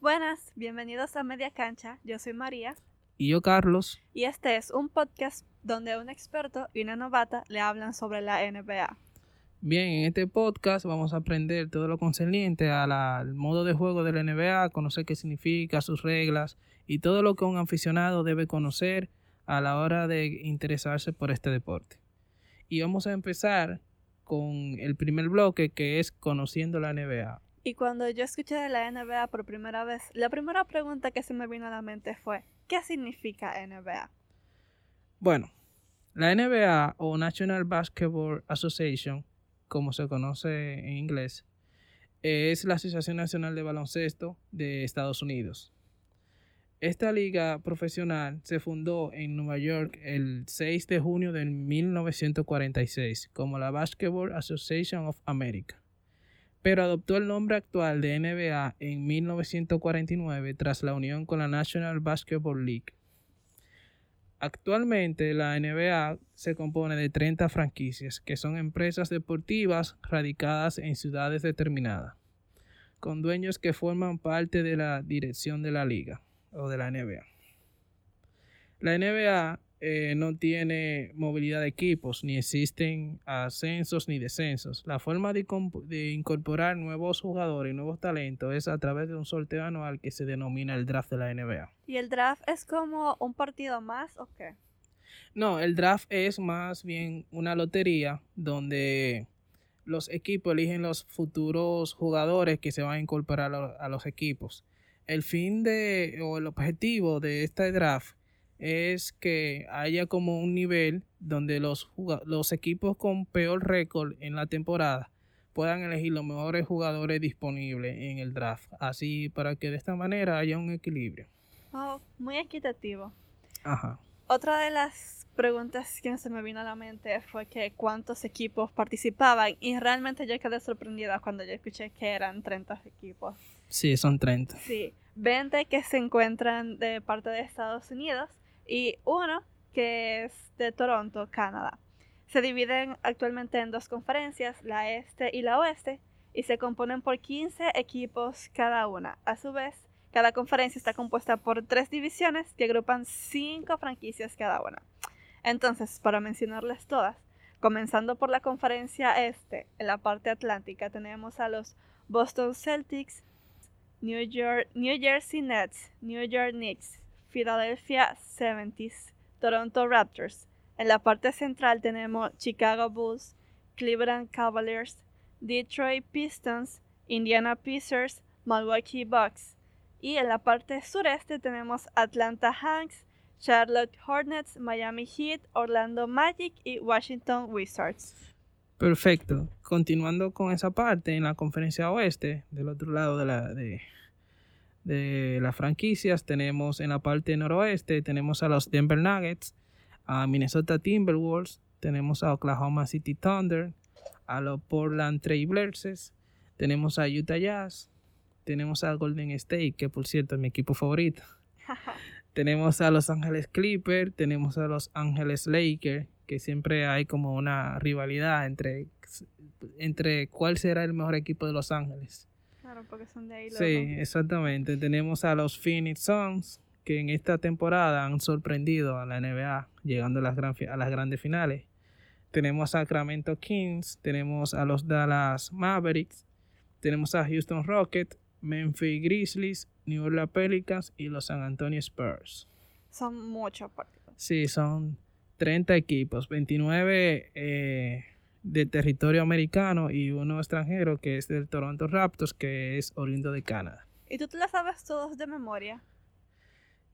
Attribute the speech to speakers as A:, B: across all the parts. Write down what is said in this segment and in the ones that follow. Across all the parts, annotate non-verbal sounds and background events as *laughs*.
A: Buenas, bienvenidos a Media Cancha. Yo soy María.
B: Y yo, Carlos.
A: Y este es un podcast donde un experto y una novata le hablan sobre la NBA.
B: Bien, en este podcast vamos a aprender todo lo concerniente al modo de juego de la NBA, conocer qué significa, sus reglas y todo lo que un aficionado debe conocer a la hora de interesarse por este deporte. Y vamos a empezar con el primer bloque que es conociendo la NBA.
A: Y cuando yo escuché de la NBA por primera vez, la primera pregunta que se me vino a la mente fue, ¿qué significa NBA?
B: Bueno, la NBA o National Basketball Association, como se conoce en inglés, es la Asociación Nacional de Baloncesto de Estados Unidos. Esta liga profesional se fundó en Nueva York el 6 de junio de 1946 como la Basketball Association of America pero adoptó el nombre actual de NBA en 1949 tras la unión con la National Basketball League. Actualmente la NBA se compone de 30 franquicias, que son empresas deportivas radicadas en ciudades determinadas, con dueños que forman parte de la dirección de la liga o de la NBA. La NBA eh, no tiene movilidad de equipos, ni existen ascensos ni descensos. La forma de, de, incorporar nuevos jugadores y nuevos talentos es a través de un sorteo anual que se denomina el draft de la NBA.
A: ¿Y el draft es como un partido más o qué?
B: No, el draft es más bien una lotería donde los equipos eligen los futuros jugadores que se van a incorporar a los equipos. El fin de o el objetivo de este draft es que haya como un nivel donde los, los equipos con peor récord en la temporada puedan elegir los mejores jugadores disponibles en el draft. Así para que de esta manera haya un equilibrio.
A: Oh, muy equitativo.
B: Ajá.
A: Otra de las preguntas que se me vino a la mente fue que cuántos equipos participaban y realmente yo quedé sorprendida cuando yo escuché que eran 30 equipos.
B: Sí, son 30.
A: Sí, 20 que se encuentran de parte de Estados Unidos y uno que es de Toronto, Canadá. Se dividen actualmente en dos conferencias, la este y la oeste, y se componen por 15 equipos cada una. A su vez, cada conferencia está compuesta por tres divisiones que agrupan cinco franquicias cada una. Entonces, para mencionarles todas, comenzando por la conferencia este, en la parte atlántica tenemos a los Boston Celtics, New, York, New Jersey Nets, New York Knicks, Philadelphia 70s, Toronto Raptors. En la parte central tenemos Chicago Bulls, Cleveland Cavaliers, Detroit Pistons, Indiana Pacers, Milwaukee Bucks. Y en la parte sureste tenemos Atlanta Hawks, Charlotte Hornets, Miami Heat, Orlando Magic y Washington Wizards.
B: Perfecto. Continuando con esa parte, en la conferencia oeste, del otro lado de la, de, de las franquicias. Tenemos en la parte noroeste, tenemos a los Denver Nuggets, a Minnesota Timberwolves, tenemos a Oklahoma City Thunder, a los Portland Trail Blazers, tenemos a Utah Jazz, tenemos a Golden State, que por cierto es mi equipo favorito. *laughs* tenemos a Los Ángeles Clippers, tenemos a Los Ángeles Lakers, que siempre hay como una rivalidad entre, entre cuál será el mejor equipo de Los Ángeles.
A: Claro, porque son de ahí.
B: Sí, exactamente. Tenemos a los Phoenix Suns, que en esta temporada han sorprendido a la NBA, llegando a las, a las grandes finales. Tenemos a Sacramento Kings, tenemos a los Dallas Mavericks, tenemos a Houston Rockets, Memphis Grizzlies, New Orleans Pelicans y los San Antonio Spurs.
A: Son muchos partidos.
B: Sí, son 30 equipos, 29 eh, de territorio americano y uno extranjero que es del Toronto Raptors, que es oriundo de Canadá.
A: ¿Y tú te las sabes todos de memoria?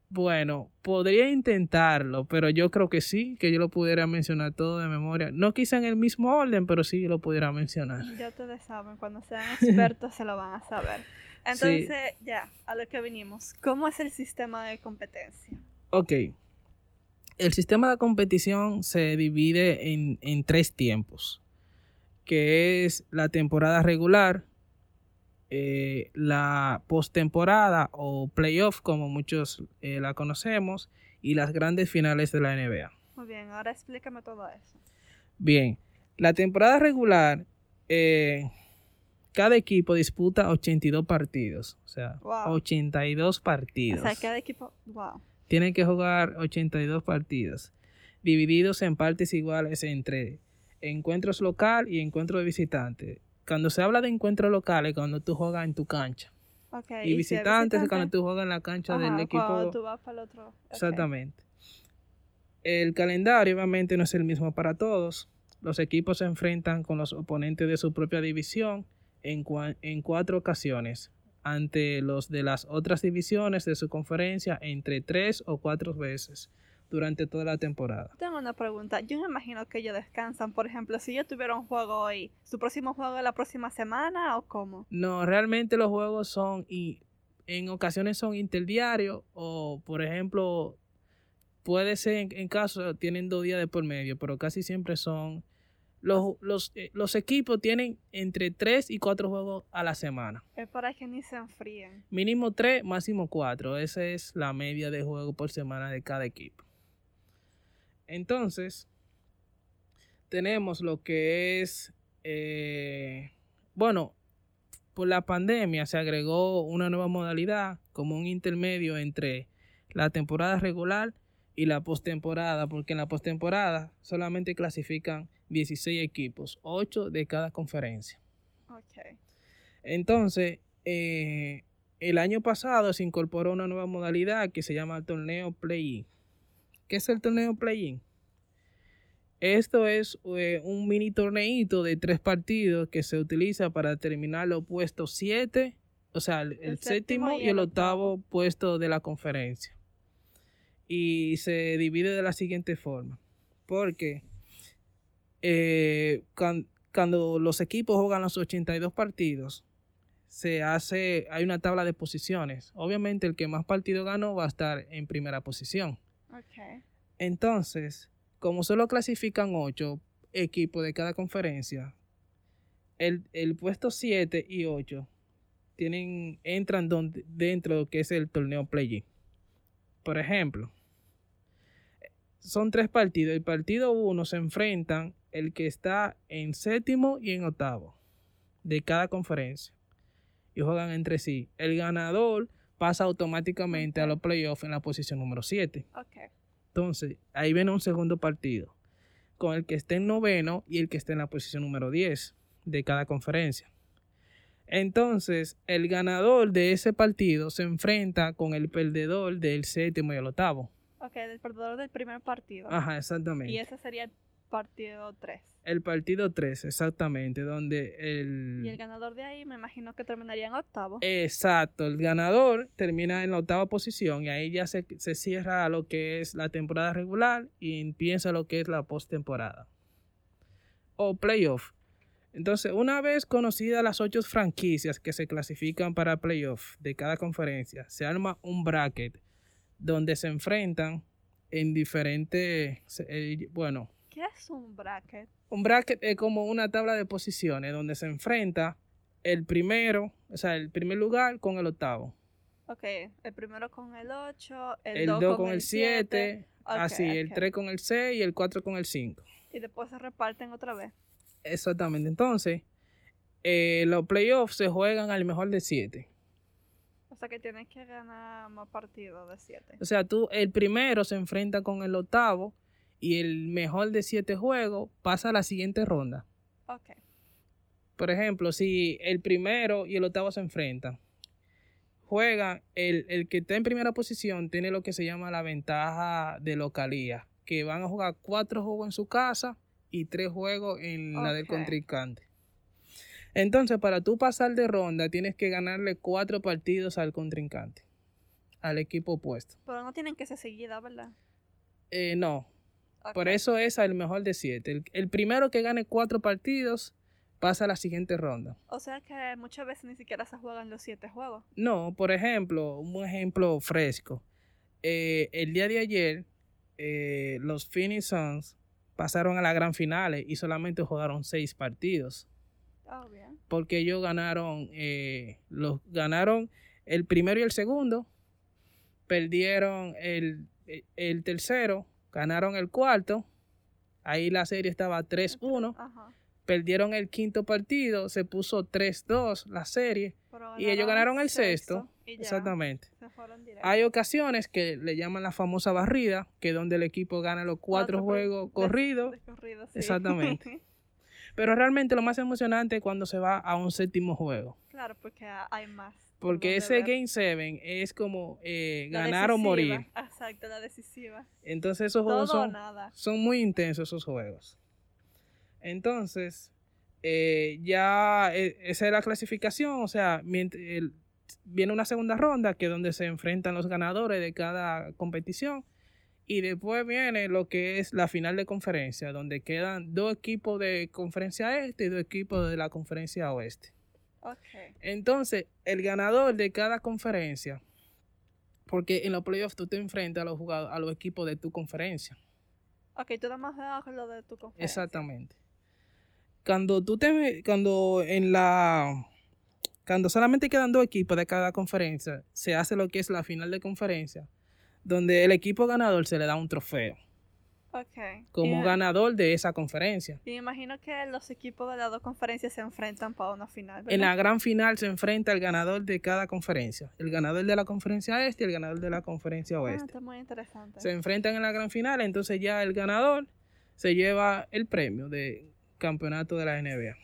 B: Bueno, podría intentarlo, pero yo creo que sí, que yo lo pudiera mencionar todo de memoria. No quizá en el mismo orden, pero sí lo pudiera mencionar.
A: Ya ustedes saben, cuando sean expertos se lo van a saber. Entonces, ya, a lo que vinimos. ¿Cómo es el sistema de competencia?
B: Ok. El sistema de competición se divide en, en tres tiempos, que es la temporada regular, eh, la postemporada o playoff, como muchos eh, la conocemos, y las grandes finales de la NBA.
A: Muy bien, ahora explícame todo eso.
B: Bien, la temporada regular, eh, cada equipo disputa 82 partidos. O sea,
A: Wow.
B: 82 partidos.
A: O sea, cada equipo. Wow.
B: Tienen que jugar 82 partidos, divididos en partes iguales entre encuentros local y encuentros de visitante. Cuando se habla de encuentros locales, cuando tú juegas en tu cancha. Y,
A: si es
B: visitantes es cuando tú juegas en la cancha
A: ajá,
B: del equipo.
A: Cuando tú vas para el otro.
B: Exactamente. El calendario obviamente no es el mismo para todos. Los equipos se enfrentan con los oponentes de su propia división en, cua- en cuatro ocasiones ante los de las otras divisiones de su conferencia entre tres o cuatro veces durante toda la temporada.
A: Tengo una pregunta. Yo me imagino que ellos descansan. Por ejemplo, si yo tuviera un juego hoy, ¿su próximo juego es la próxima semana o cómo?
B: No, realmente los juegos son y en ocasiones son interdiarios o por ejemplo puede ser en, en caso tienen dos días de por medio, pero casi siempre son los, los, eh, los equipos tienen entre tres y cuatro juegos a la semana.
A: Es para que ni se enfríen.
B: Mínimo tres, máximo cuatro. Esa es la media de juego por semana de cada equipo. Entonces, tenemos lo que es, eh, bueno, por la pandemia se agregó una nueva modalidad como un intermedio entre la temporada regular y la postemporada, porque en la postemporada solamente clasifican 16 equipos, 8 de cada conferencia. Entonces, eh, el año pasado se incorporó una nueva modalidad que se llama torneo play-in. ¿Qué es el torneo play-in? Esto es eh, un mini torneito de tres partidos que se utiliza para terminar los puestos 7, o sea, el, el séptimo y el octavo puesto de la conferencia. Y se divide de la siguiente forma. Porque eh, cuan- cuando los equipos juegan los 82 partidos, se hace, hay una tabla de posiciones. Obviamente el que más partidos ganó va a estar en primera posición. Entonces, como solo clasifican 8 equipos de cada conferencia, el, el puesto 7 y 8 tienen, entran donde, dentro de lo que es el torneo play Por ejemplo, son tres partidos. El partido 1 se enfrentan el que está en séptimo y en octavo de cada conferencia. Y juegan entre sí. El ganador pasa automáticamente a los playoffs en la posición número 7.
A: Ok.
B: Entonces, ahí viene un segundo partido con el que esté en noveno y el que esté en la posición número 10 de cada conferencia. Entonces, el ganador de ese partido se enfrenta con el perdedor del séptimo y el octavo.
A: Ok, del perdedor del primer partido.
B: Ajá, exactamente.
A: Y ese sería el partido 3.
B: El partido 3, exactamente, donde el...
A: Y el ganador de ahí me imagino que terminaría en octavo.
B: Exacto, el ganador termina en la octava posición y ahí ya se, se cierra lo que es la temporada regular y empieza lo que es la postemporada o playoff. Entonces, una vez conocidas las ocho franquicias que se clasifican para playoff de cada conferencia, se arma un bracket donde se enfrentan en diferentes, eh, bueno,
A: ¿Qué es un bracket?
B: un bracket es como una tabla de posiciones donde se enfrenta el primero, o sea, el primer lugar con el octavo.
A: Ok, el primero con el 8, el
B: El
A: 2
B: 2
A: con,
B: con el 7,
A: Ok,
B: así, el
A: ok.
B: 3 con el 6 y el 4 con el 5.
A: Y después se reparten otra vez.
B: Exactamente. Entonces, eh, los playoffs se juegan al mejor de 7.
A: O sea que tienes que ganar más partidos de 7.
B: O sea, tú, el primero se enfrenta con el octavo y el mejor de 7 juegos pasa a la siguiente ronda.
A: Ok.
B: Por ejemplo, si el primero y el octavo se enfrentan, juega el, el que está en primera posición tiene lo que se llama la ventaja de localía, que van a jugar cuatro juegos en su casa y tres juegos en la del contrincante. Entonces, para tú pasar de ronda, tienes que ganarle cuatro partidos al contrincante, al equipo opuesto.
A: Pero no tienen que ser seguidas, ¿verdad?
B: Eh, no, por eso es al mejor de siete. El, el primero que gane cuatro partidos pasa a la siguiente ronda.
A: O sea que muchas veces ni siquiera se juegan los 7 juegos.
B: No, por ejemplo, un ejemplo fresco. Eh, el día de ayer, eh, los Phoenix Suns pasaron a la gran finales y solamente jugaron seis partidos.
A: Oh, bien.
B: Porque ellos ganaron, eh, los ganaron el primero y el segundo, perdieron el, el tercero, ganaron el cuarto. Ahí la serie estaba 3-1,
A: Ajá.
B: perdieron el quinto partido, se puso 3-2 la serie y ellos ganaron el sexto. Exactamente. Hay ocasiones que le llaman la famosa barrida, que es donde el equipo gana los cuatro, juegos *laughs* corridos. Exactamente. *laughs* Pero realmente lo más emocionante es cuando se va a un séptimo juego.
A: Claro, porque hay más.
B: Porque ese Game 7 es como eh, ganar o morir.
A: Exacto, la decisiva.
B: Entonces esos juegos son, son, muy intensos esos juegos. Entonces, eh, ya eh, esa es la clasificación, o sea, viene una segunda ronda que es donde se enfrentan los ganadores de cada competición y después viene lo que es la final de conferencia, donde quedan dos equipos de conferencia este y dos equipos de la conferencia oeste. Entonces, el ganador de cada conferencia, porque en los playoffs tú te enfrentas a los jugadores, a los equipos de tu conferencia.
A: Ok, tú nada más lo de tu conferencia.
B: Exactamente. Cuando tú te, cuando en la, cuando solamente quedan dos equipos de cada conferencia, se hace lo que es la final de conferencia donde el equipo ganador se le da un trofeo.
A: Okay.
B: Como ganador de esa conferencia.
A: Y me imagino que los equipos de las dos conferencias se enfrentan para una final.
B: En la gran final se enfrenta el ganador de cada conferencia. El ganador de la conferencia este y el ganador de la conferencia ah, oeste.
A: está muy interesante.
B: Se enfrentan en la gran final, entonces ya el ganador se lleva el premio de campeonato de la NBA.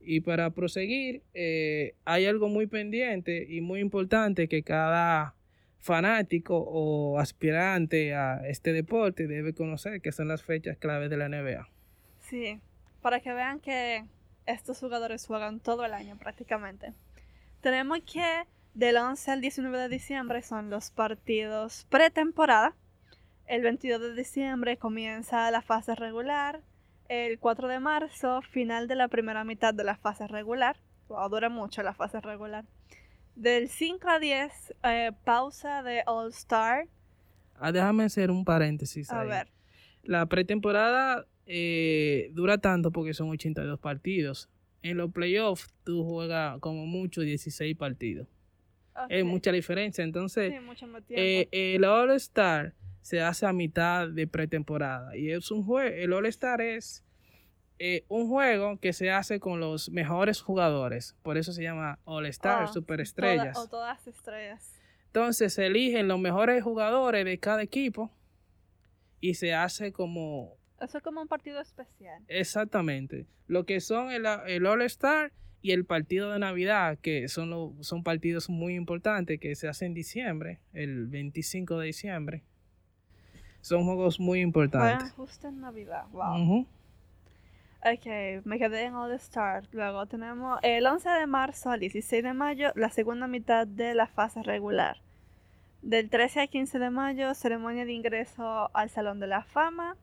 B: Y para proseguir, eh, hay algo muy pendiente y muy importante que cada fanático o aspirante a este deporte debe conocer que son las fechas claves de la NBA.
A: Sí, para que vean que estos jugadores juegan todo el año prácticamente. Tenemos que del 11 al 19 de diciembre son los partidos pretemporada. El 22 de diciembre comienza la fase regular. El 4 de marzo, final de la primera mitad de la fase regular. dura mucho la fase regular. Del 5 a 10, eh, pausa de All Star.
B: Ah, déjame hacer un paréntesis.
A: A ver.
B: La pretemporada eh, dura tanto porque son 82 partidos. En los playoffs tú juegas como mucho 16 partidos. Es mucha diferencia. Entonces, eh, el All Star se hace a mitad de pretemporada. Y es un juego. El All Star es eh, un juego que se hace con los mejores jugadores. Por eso se llama All Star, oh, Superestrellas.
A: o todas estrellas.
B: Entonces se eligen los mejores jugadores de cada equipo y se hace como...
A: Eso es como un partido especial.
B: Exactamente. Lo que son el, All Star y el partido de Navidad, que son, son partidos muy importantes que se hacen en diciembre, el 25 de diciembre. Son juegos muy importantes.
A: justo en Navidad, wow. Ok, me quedé en All Star. Luego tenemos el 11 de marzo al 16 de mayo, la segunda mitad de la fase regular. Del 13 al 15 de mayo, ceremonia de ingreso al Salón de la Fama.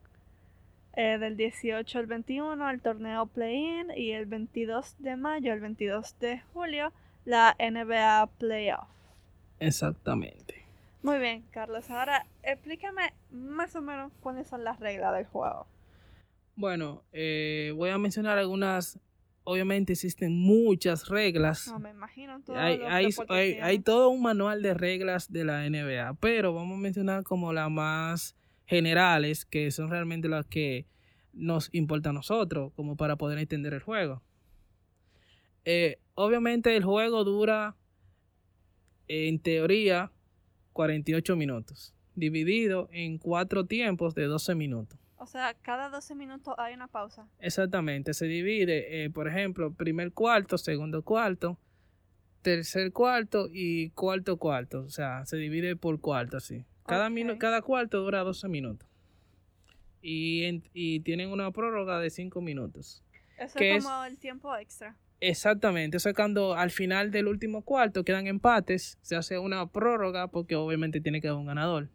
A: Eh, del 18 al 21, el torneo Play-In. Y el 22 de mayo al 22 de julio, la NBA Playoff.
B: Exactamente.
A: Muy bien, Carlos. Ahora explícame más o menos cuáles son las reglas del juego.
B: Bueno, eh, voy a mencionar algunas. Obviamente existen muchas reglas.
A: No, me imagino.
B: hay, hay, hay, todo un manual de reglas de la NBA, pero vamos a mencionar como las más generales, que son realmente las que nos importan a nosotros, como para poder entender el juego. Eh, obviamente el juego dura, en teoría, 48 minutos, dividido en cuatro tiempos de 12 minutos.
A: O sea, cada 12 minutos hay una pausa.
B: Exactamente, se divide, eh, por ejemplo, primer cuarto, segundo cuarto, tercer cuarto y cuarto cuarto. O sea, se divide por cuarto, así. Cada, cada cuarto dura 12 minutos. Y, y tienen una prórroga de 5 minutos.
A: Eso es como el tiempo extra.
B: Exactamente, eso es cuando al final del último cuarto quedan empates, se hace una prórroga porque obviamente tiene que haber un ganador.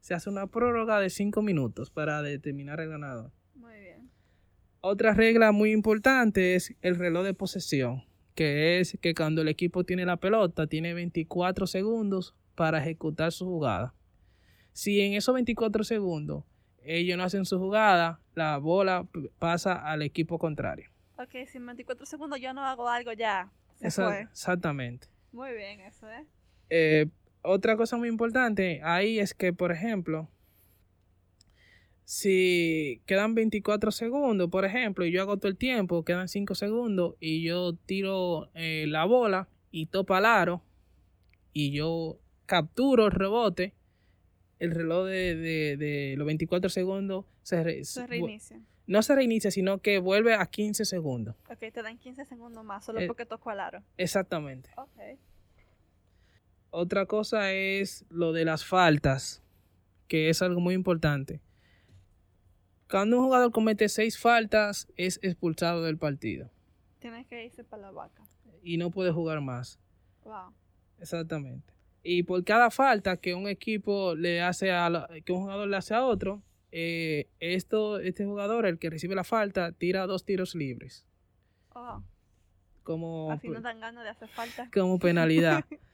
B: Se hace una prórroga de 5 minutos para determinar el ganador.
A: Muy bien.
B: Otra regla muy importante es el reloj de posesión, que es que cuando el equipo tiene la pelota, tiene 24 segundos para ejecutar su jugada. Si en esos 24 segundos ellos no hacen su jugada, la bola pasa al equipo contrario.
A: Ok, si en 24 segundos yo no hago algo ya.
B: Exactamente.
A: Muy bien, eso es.
B: Eh, otra cosa muy importante ahí es que, por ejemplo, si quedan 24 segundos, por ejemplo, y yo hago todo el tiempo, quedan 5 segundos, y yo tiro eh, la bola y topa el aro, y yo capturo el rebote, el reloj de, los 24 segundos se,
A: reinicia.
B: No se reinicia, sino que vuelve a 15 segundos.
A: Ok, te dan 15 segundos más, solo eh, porque toco el aro.
B: Exactamente.
A: Ok.
B: Otra cosa es lo de las faltas, que es algo muy importante. Cuando un jugador comete seis faltas, es expulsado del partido.
A: Tiene que irse para la vaca.
B: Y no puede jugar más.
A: Wow.
B: Exactamente. Y por cada falta que un equipo le hace a que un jugador le hace a otro, eh, esto, este jugador, el que recibe la falta, tira dos tiros libres. Como,
A: Así no dan ganas de hacer falta.
B: Como penalidad. *laughs*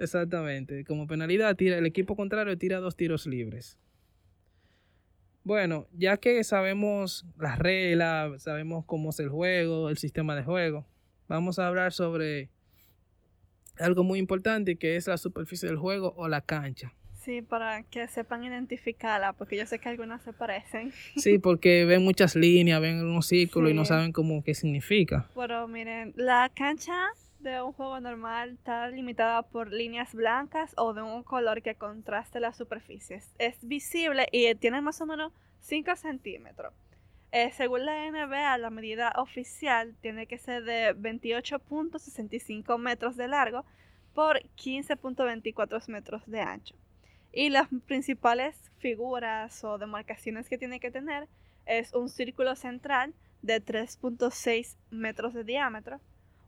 B: Exactamente. Como penalidad, tira, el equipo contrario tira dos tiros libres. Bueno, ya que sabemos las reglas, sabemos cómo es el juego, el sistema de juego, vamos a hablar sobre algo muy importante que es la superficie del juego o la cancha.
A: Sí, para que sepan identificarla, porque yo sé que algunas se parecen.
B: Sí, porque ven muchas líneas, ven unos círculos y no saben cómo qué significa.
A: Pero miren, la cancha de un juego normal está limitada por líneas blancas o de un color que contraste las superficies. Es visible y tiene más o menos 5 centímetros. Eh, según la NBA, la medida oficial tiene que ser de 28.65 metros de largo por 15.24 metros de ancho. Y las principales figuras o demarcaciones que tiene que tener es un círculo central de 3.6 metros de diámetro,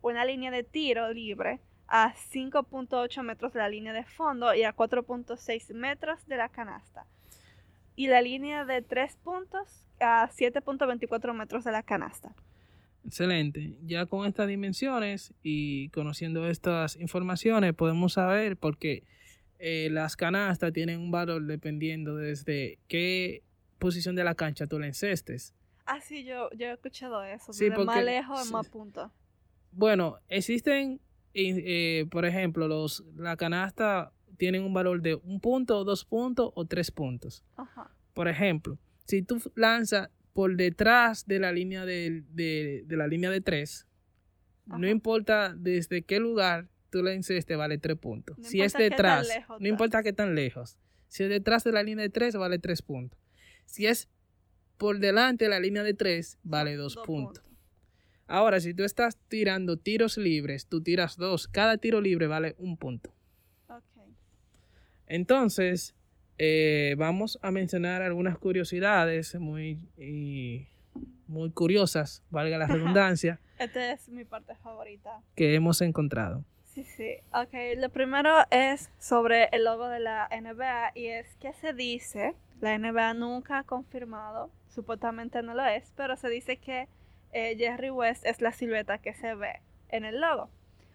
A: una línea de tiro libre a 5.8 metros de la línea de fondo y a 4.6 metros de la canasta. Y la línea de 3 puntos a 7.24 metros de la canasta.
B: Excelente. Ya con estas dimensiones y conociendo estas informaciones podemos saber por qué eh, las canastas tienen un valor dependiendo desde qué posición de la cancha tú la encestes.
A: Ah, sí, yo, yo he escuchado eso. Sí, más lejos, más puntos.
B: Bueno, existen, eh, por ejemplo, los la canasta tienen un valor de un punto, dos puntos o tres puntos. Por ejemplo, si tú lanzas por detrás de la línea de, la línea de tres, no importa desde qué lugar tú la encestes, vale tres puntos. si es detrás, no importa qué tan lejos. Si es detrás de la línea de tres, vale tres puntos. Si es por delante de la línea de tres, vale dos, puntos. Ahora, si tú estás tirando tiros libres, tú tiras dos. Cada tiro libre vale un punto. Entonces, eh, vamos a mencionar algunas curiosidades muy, muy curiosas, valga la *laughs* redundancia.
A: Esta es mi parte favorita.
B: Que hemos encontrado.
A: Sí, sí. Ok, lo primero es sobre el logo de la NBA y es que se dice, la NBA nunca ha confirmado, supuestamente no lo es, pero se dice que eh, Jerry West es la silueta que se ve en el logo.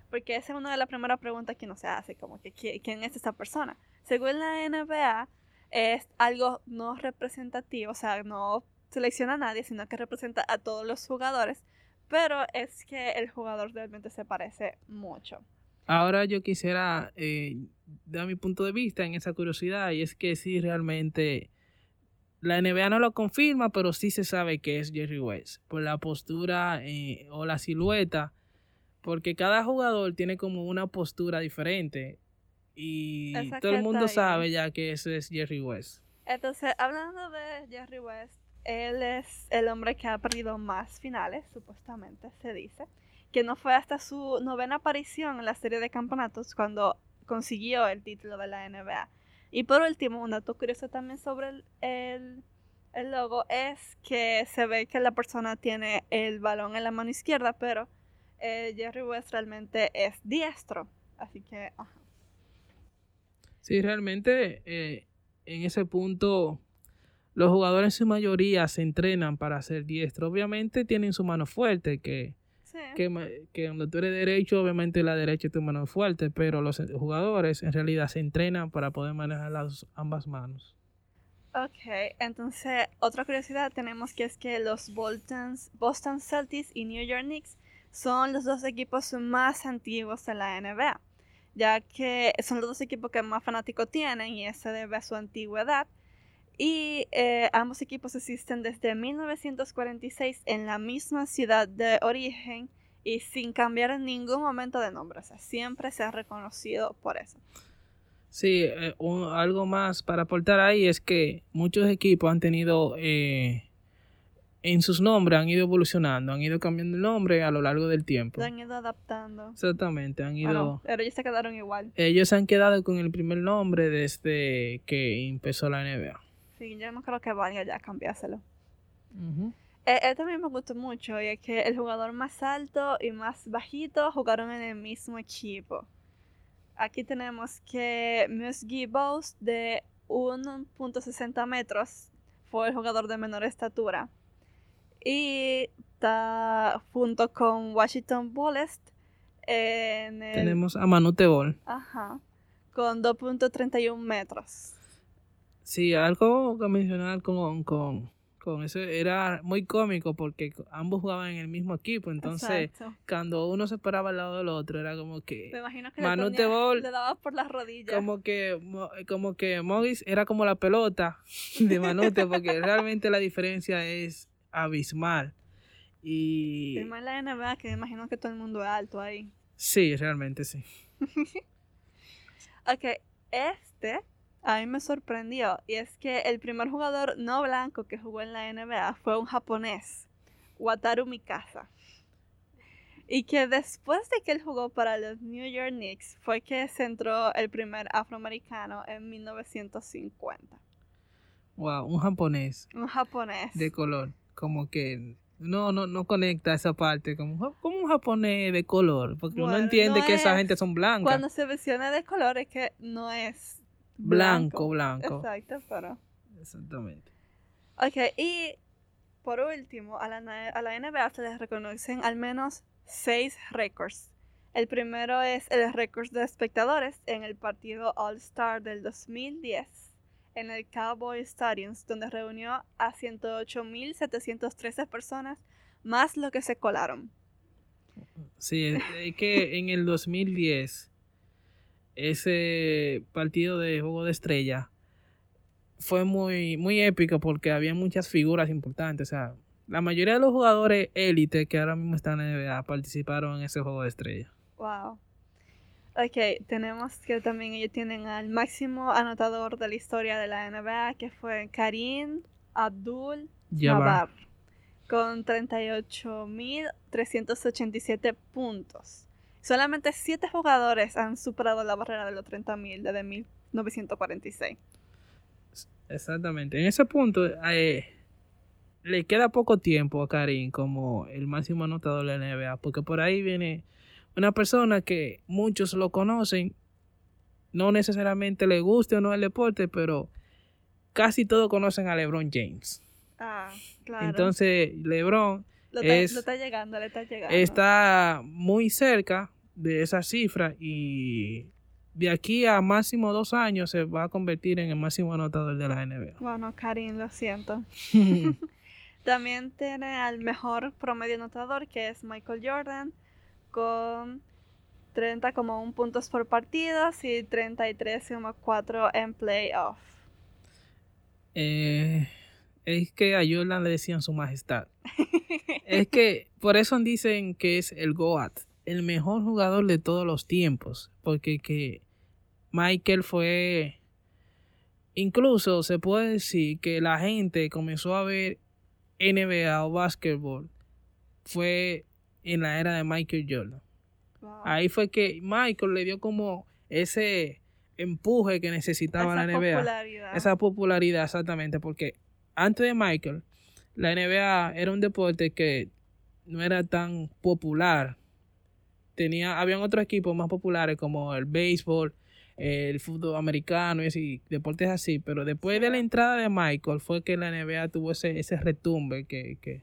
A: Porque esa es una de las primeras preguntas que uno se hace, como que ¿quién es esta persona? Según la NBA, es algo no representativo, o sea, no selecciona a nadie, sino que representa a todos los jugadores, pero es que el jugador realmente se parece mucho.
B: Ahora yo quisiera eh, dar mi punto de vista en esa curiosidad y es que sí realmente la NBA no lo confirma, pero sí se sabe que es Jerry West por la postura eh, o la silueta, porque cada jugador tiene como una postura diferente y todo el mundo sabe ya que ese es Jerry West.
A: Entonces, hablando de Jerry West, él es el hombre que ha perdido más finales, supuestamente se dice, que no fue hasta su novena aparición en la serie de campeonatos cuando consiguió el título de la NBA. Y por último, un dato curioso también sobre el, logo es que se ve que la persona tiene el balón en la mano izquierda, pero eh, Jerry West realmente es diestro. Así que, ajá.
B: Sí, realmente eh, en ese punto los jugadores en su mayoría se entrenan para ser diestro. Obviamente tienen su mano fuerte, que que, que cuando tú eres derecho, obviamente la derecha es tu mano fuerte, pero los jugadores en realidad se entrenan para poder manejar las ambas manos.
A: Ok, entonces otra curiosidad tenemos que es que los Boston Celtics y New York Knicks son los dos equipos más antiguos de la NBA, ya que son los dos equipos que más fanáticos tienen y eso debe a su antigüedad. Y eh, ambos equipos existen desde 1946 en la misma ciudad de origen y sin cambiar en ningún momento de nombre. O sea, siempre se ha reconocido por eso.
B: Sí, eh, algo más para aportar ahí es que muchos equipos han tenido eh, en sus nombres han ido evolucionando, han ido cambiando el nombre a lo largo del tiempo.
A: Lo han ido adaptando.
B: Exactamente, han ido...
A: pero ellos se quedaron igual.
B: Ellos han quedado con el primer nombre desde que empezó la NBA.
A: Sí, yo no creo que valga ya cambiárselo. Eh, Esto también me gustó mucho y es que el jugador más alto y más bajito jugaron en el mismo equipo. Aquí tenemos que Musgi Bose de 1.60 metros fue el jugador de menor estatura. Y está junto con Washington Bullets. En
B: Tenemos a Manute Ball.
A: Ajá. Con 2.31 metros.
B: Sí, algo que mencionar con, con, con eso era muy cómico porque ambos jugaban en el mismo equipo. Entonces, cuando uno se paraba al lado del otro, era como que.
A: Me imagino que Manute Ball. Le daba por las rodillas.
B: Como que, como que Mogis era como la pelota *laughs* de Manute, porque realmente la diferencia es abismal. Y...
A: más la NBA, que imagino que todo el mundo es alto ahí.
B: Sí, realmente sí. *laughs*
A: ok, este a mí me sorprendió. Y es que el primer jugador no blanco que jugó en la NBA fue un japonés, Wataru Mikasa. Y que después de que él jugó para los New York Knicks fue que se entró el primer afroamericano en 1950.
B: Wow, un japonés.
A: Un japonés.
B: De color como que no, no, no conecta esa parte, como, como un japonés de color, porque uno entiende que esa gente son blancas.
A: Cuando se menciona de color es que no es
B: blanco, blanco.
A: Exacto, pero.
B: Exactamente.
A: Ok, y por último, a la, a la NBA se les reconocen al menos seis récords. El primero es el récord de espectadores en el partido All-Star del 2010 en el Cowboy Stadium, donde reunió a 108.713 personas, más lo que se colaron.
B: Sí, es que en el 2010 ese partido de juego de estrella fue muy, muy épico porque había muchas figuras importantes. O sea, la mayoría de los jugadores élite que ahora mismo están en NBA participaron en ese juego de estrella.
A: Wow. Ok, tenemos que también ellos tienen al máximo anotador de la historia de la NBA, que fue Karim Abdul Jabbar, con 38.387 puntos. Solamente 7 jugadores han superado la barrera de los 30.000 desde 1946.
B: Exactamente. En ese punto, eh, le queda poco tiempo a Karim como el máximo anotador de la NBA, porque por ahí viene una persona que muchos lo conocen, no necesariamente le guste o no el deporte, pero casi todos conocen a LeBron James.
A: Ah, claro.
B: Entonces, LeBron
A: está, llegando, le está llegando.
B: Está muy cerca de esa cifra y de aquí a máximo dos años se va a convertir en el máximo anotador de la NBA.
A: Bueno, Karim, lo siento. *laughs* También tiene al mejor promedio anotador que es Michael Jordan con 30,1 puntos por partido y 33,4 en playoff.
B: Eh, es que a Jordan le decían su majestad. *laughs* es que por eso dicen que es el GOAT, el mejor jugador de todos los tiempos, porque que Michael fue incluso se puede decir que la gente comenzó a ver NBA o básquetbol fue en la era de Michael Jordan. Ahí fue que Michael le dio como ese empuje que necesitaba la NBA. Esa popularidad, exactamente, porque antes de Michael, la NBA era un deporte que no era tan popular. Tenía, habían otros equipos más populares como el béisbol, el fútbol americano y deportes así, pero después de la entrada de Michael fue que la NBA tuvo ese, ese retumbe que, que,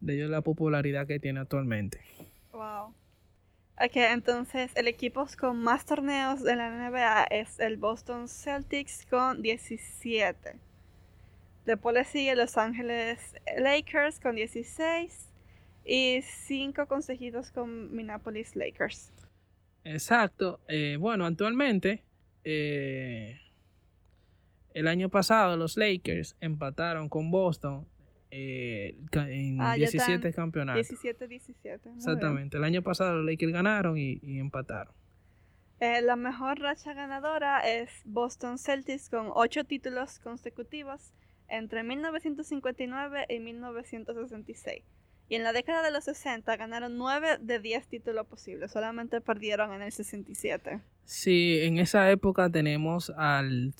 B: de la popularidad que tiene actualmente.
A: Wow. Ok, entonces el equipo con más torneos de la NBA es el Boston Celtics con 17. Después le sigue Los Ángeles Lakers con 16 y 5 conseguidos con Minneapolis Lakers.
B: Exacto. Eh, bueno, actualmente eh, El año pasado los Lakers empataron con Boston eh, en
A: Ah, ya
B: 17
A: están
B: campeonatos.
A: 17-17. muy bien.
B: Exactamente. El año pasado los Lakers ganaron y, y empataron.
A: Eh, la mejor racha ganadora es Boston Celtics con 8 títulos consecutivos entre 1959 y 1966. Y en la década de los 60 ganaron 9 de 10 títulos posibles, solamente perdieron en el 67.
B: Sí, en esa época tenemos al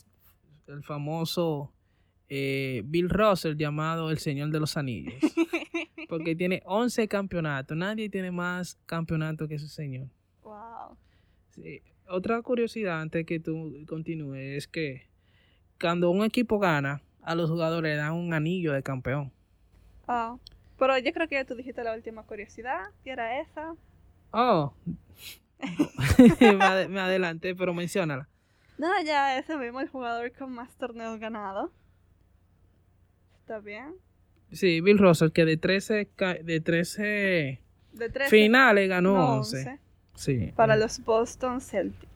B: el famoso eh, Bill Russell llamado el Señor de los Anillos. *laughs* Porque tiene 11 campeonatos. Nadie tiene más campeonatos que ese señor.
A: wow.
B: Sí. Otra curiosidad antes que tú continúes es que cuando un equipo gana, a los jugadores le dan un anillo de campeón.
A: Ah, pero yo creo que ya tú dijiste la última curiosidad, que era esa.
B: Oh, me, *laughs* ade- *laughs* me adelanté, pero menciónala.
A: No, ya ese mismo, el jugador con más torneos ganados. ¿Está bien?
B: Sí, Bill Russell, que de 13, ca- de 13
A: De 13.
B: finales ganó
A: no,
B: 11.
A: 11.
B: Sí,
A: Para
B: eh,
A: los Boston Celtics.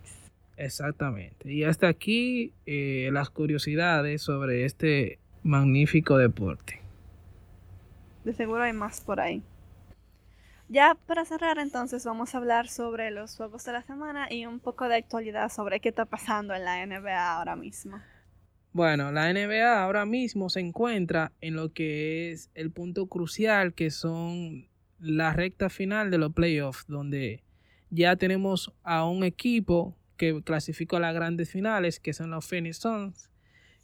B: exactamente. Y hasta aquí eh, las curiosidades sobre este magnífico deporte.
A: Seguro hay más por ahí. Ya para cerrar entonces vamos a hablar sobre los juegos de la semana y un poco de actualidad sobre qué está pasando en la NBA ahora mismo.
B: Bueno, la NBA ahora mismo se encuentra en lo que es el punto crucial, que son la recta final de los playoffs, donde ya tenemos a un equipo que clasificó a las grandes finales, que son los Phoenix Suns.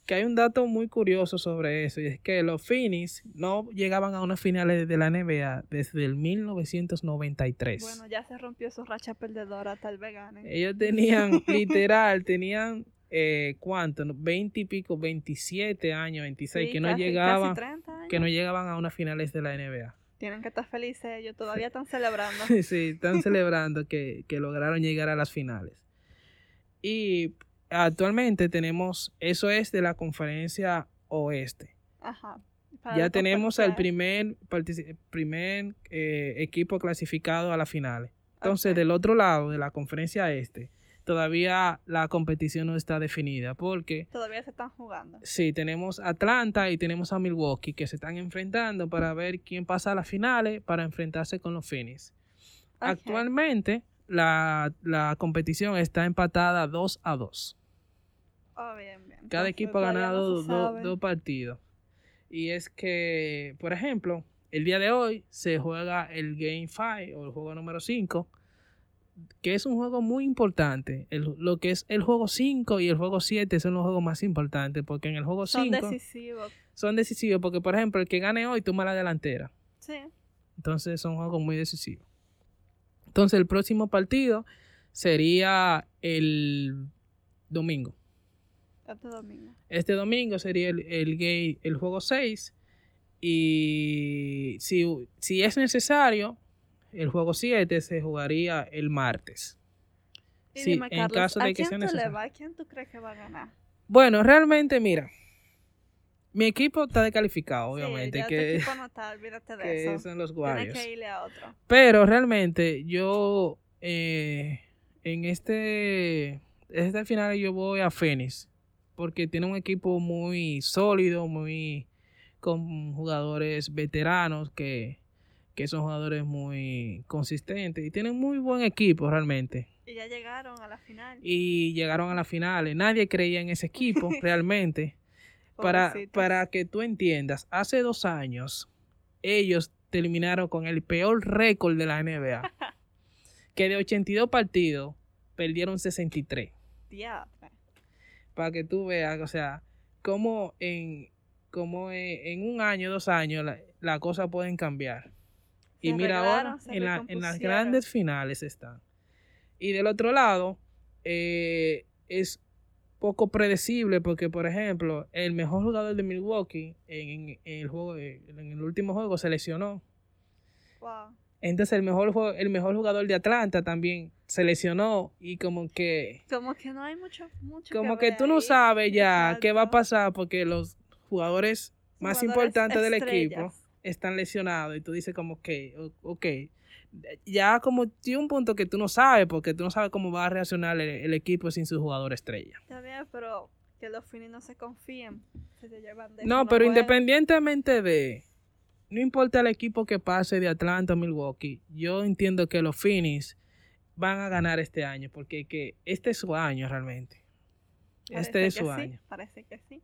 B: Que hay un dato muy curioso sobre eso, y es que los Phoenix no llegaban a unas finales de la NBA desde el 1993.
A: Bueno, ya se rompió su racha perdedora, tal vez ganen.
B: Ellos tenían, *laughs* literal, tenían, eh, ¿cuánto? 20 y pico, 27 años, 26,
A: Sí,
B: que no
A: casi-
B: llegaban,
A: casi 30 años.
B: que no llegaban a unas finales de la NBA.
A: Tienen que estar felices ellos, todavía están celebrando. *laughs*
B: sí, están celebrando que, que lograron llegar a las finales. Y actualmente tenemos, eso es de la conferencia oeste.
A: Ajá.
B: Ya
A: la
B: tenemos al primer, primer eh, equipo clasificado a las finales. Entonces, del otro lado de la conferencia este, todavía la competición no está definida porque
A: Todavía se están jugando.
B: sí, tenemos Atlanta y tenemos a Milwaukee que se están enfrentando para ver quién pasa a las finales para enfrentarse con los Phoenix. Actualmente, la, la competición está empatada 2 a 2.
A: Oh, bien, bien.
B: Cada
A: Entonces,
B: equipo ha
A: no
B: ganado do- dos partidos. Y es que, por ejemplo, el día de hoy se juega el Game 5 o el juego número 5, que es un juego muy importante. El- lo que es el juego 5 y el juego 7 son los juegos más importantes, porque en el juego
A: Son
B: 5
A: decisivos.
B: son decisivos, porque por ejemplo, el que gane hoy toma la delantera.
A: Sí.
B: Entonces son juegos muy decisivos. Entonces el próximo partido sería el domingo.
A: Este domingo.
B: Este domingo sería el, el, gay- el juego 6. Y si, si es necesario, el juego 7 se jugaría el martes.
A: Y
B: Sí,
A: dime,
B: en
A: Carlos,
B: caso
A: ¿a
B: de que
A: quién
B: sea
A: tú le
B: necesario.
A: vas? ¿Quién tú crees que va a ganar?
B: Bueno, realmente, mira, mi equipo está descalificado, obviamente, que,
A: equipo no está, olvídate de *laughs*
B: que
A: eso.
B: son los
A: Tienes
B: Warriors.
A: que irle a otro.
B: Pero realmente yo eh, en este, este final yo voy a Phoenix porque tiene un equipo muy sólido, muy con jugadores veteranos que, que son jugadores muy consistentes y tienen muy buen equipo realmente.
A: Y ya llegaron a la final.
B: Y llegaron a las finales. Nadie creía en ese equipo *laughs* realmente. Para, para que tú entiendas, hace dos años ellos terminaron con el peor récord de la NBA. *laughs* que de 82 partidos perdieron 63.
A: Diatre.
B: Para que tú veas, o sea, cómo en, cómo en, un año, dos años, la, la cosa pueden cambiar. Y mira ahora, en, la- en las grandes finales están. Y del otro lado, eh, es poco predecible porque, por ejemplo, el mejor jugador de Milwaukee en, en el juego, en el último juego se lesionó.
A: Wow.
B: Entonces el mejor, el mejor jugador de Atlanta también se lesionó y como que
A: Como que no hay mucho, mucho
B: como que
A: ver
B: tú no sabes ya qué va a
A: Exacto.
B: pasar porque los jugadores más
A: Jugadores
B: importantes del equipo están lesionados y tú dices como que, o- ok, ya como tiene un punto que tú no sabes porque tú no sabes cómo va a reaccionar el, el equipo sin su jugador estrella.
A: Está bien, pero que los Phoenix no se confíen. Se llevan de
B: No, pero independientemente de, no importa el equipo que pase de Atlanta o Milwaukee, yo entiendo que los Phoenix van a ganar este año, porque que este es su año realmente. este es su año.
A: Parece que sí.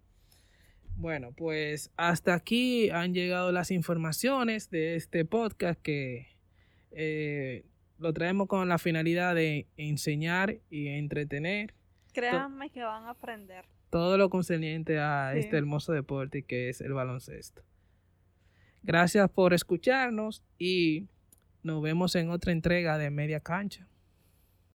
B: Bueno, pues hasta aquí han llegado las informaciones de este podcast que eh, lo traemos con la finalidad de enseñar y entretener.
A: Créanme que van a aprender.
B: Todo lo concerniente a este hermoso deporte que es el baloncesto. Gracias por escucharnos y nos vemos en otra entrega de Media Cancha.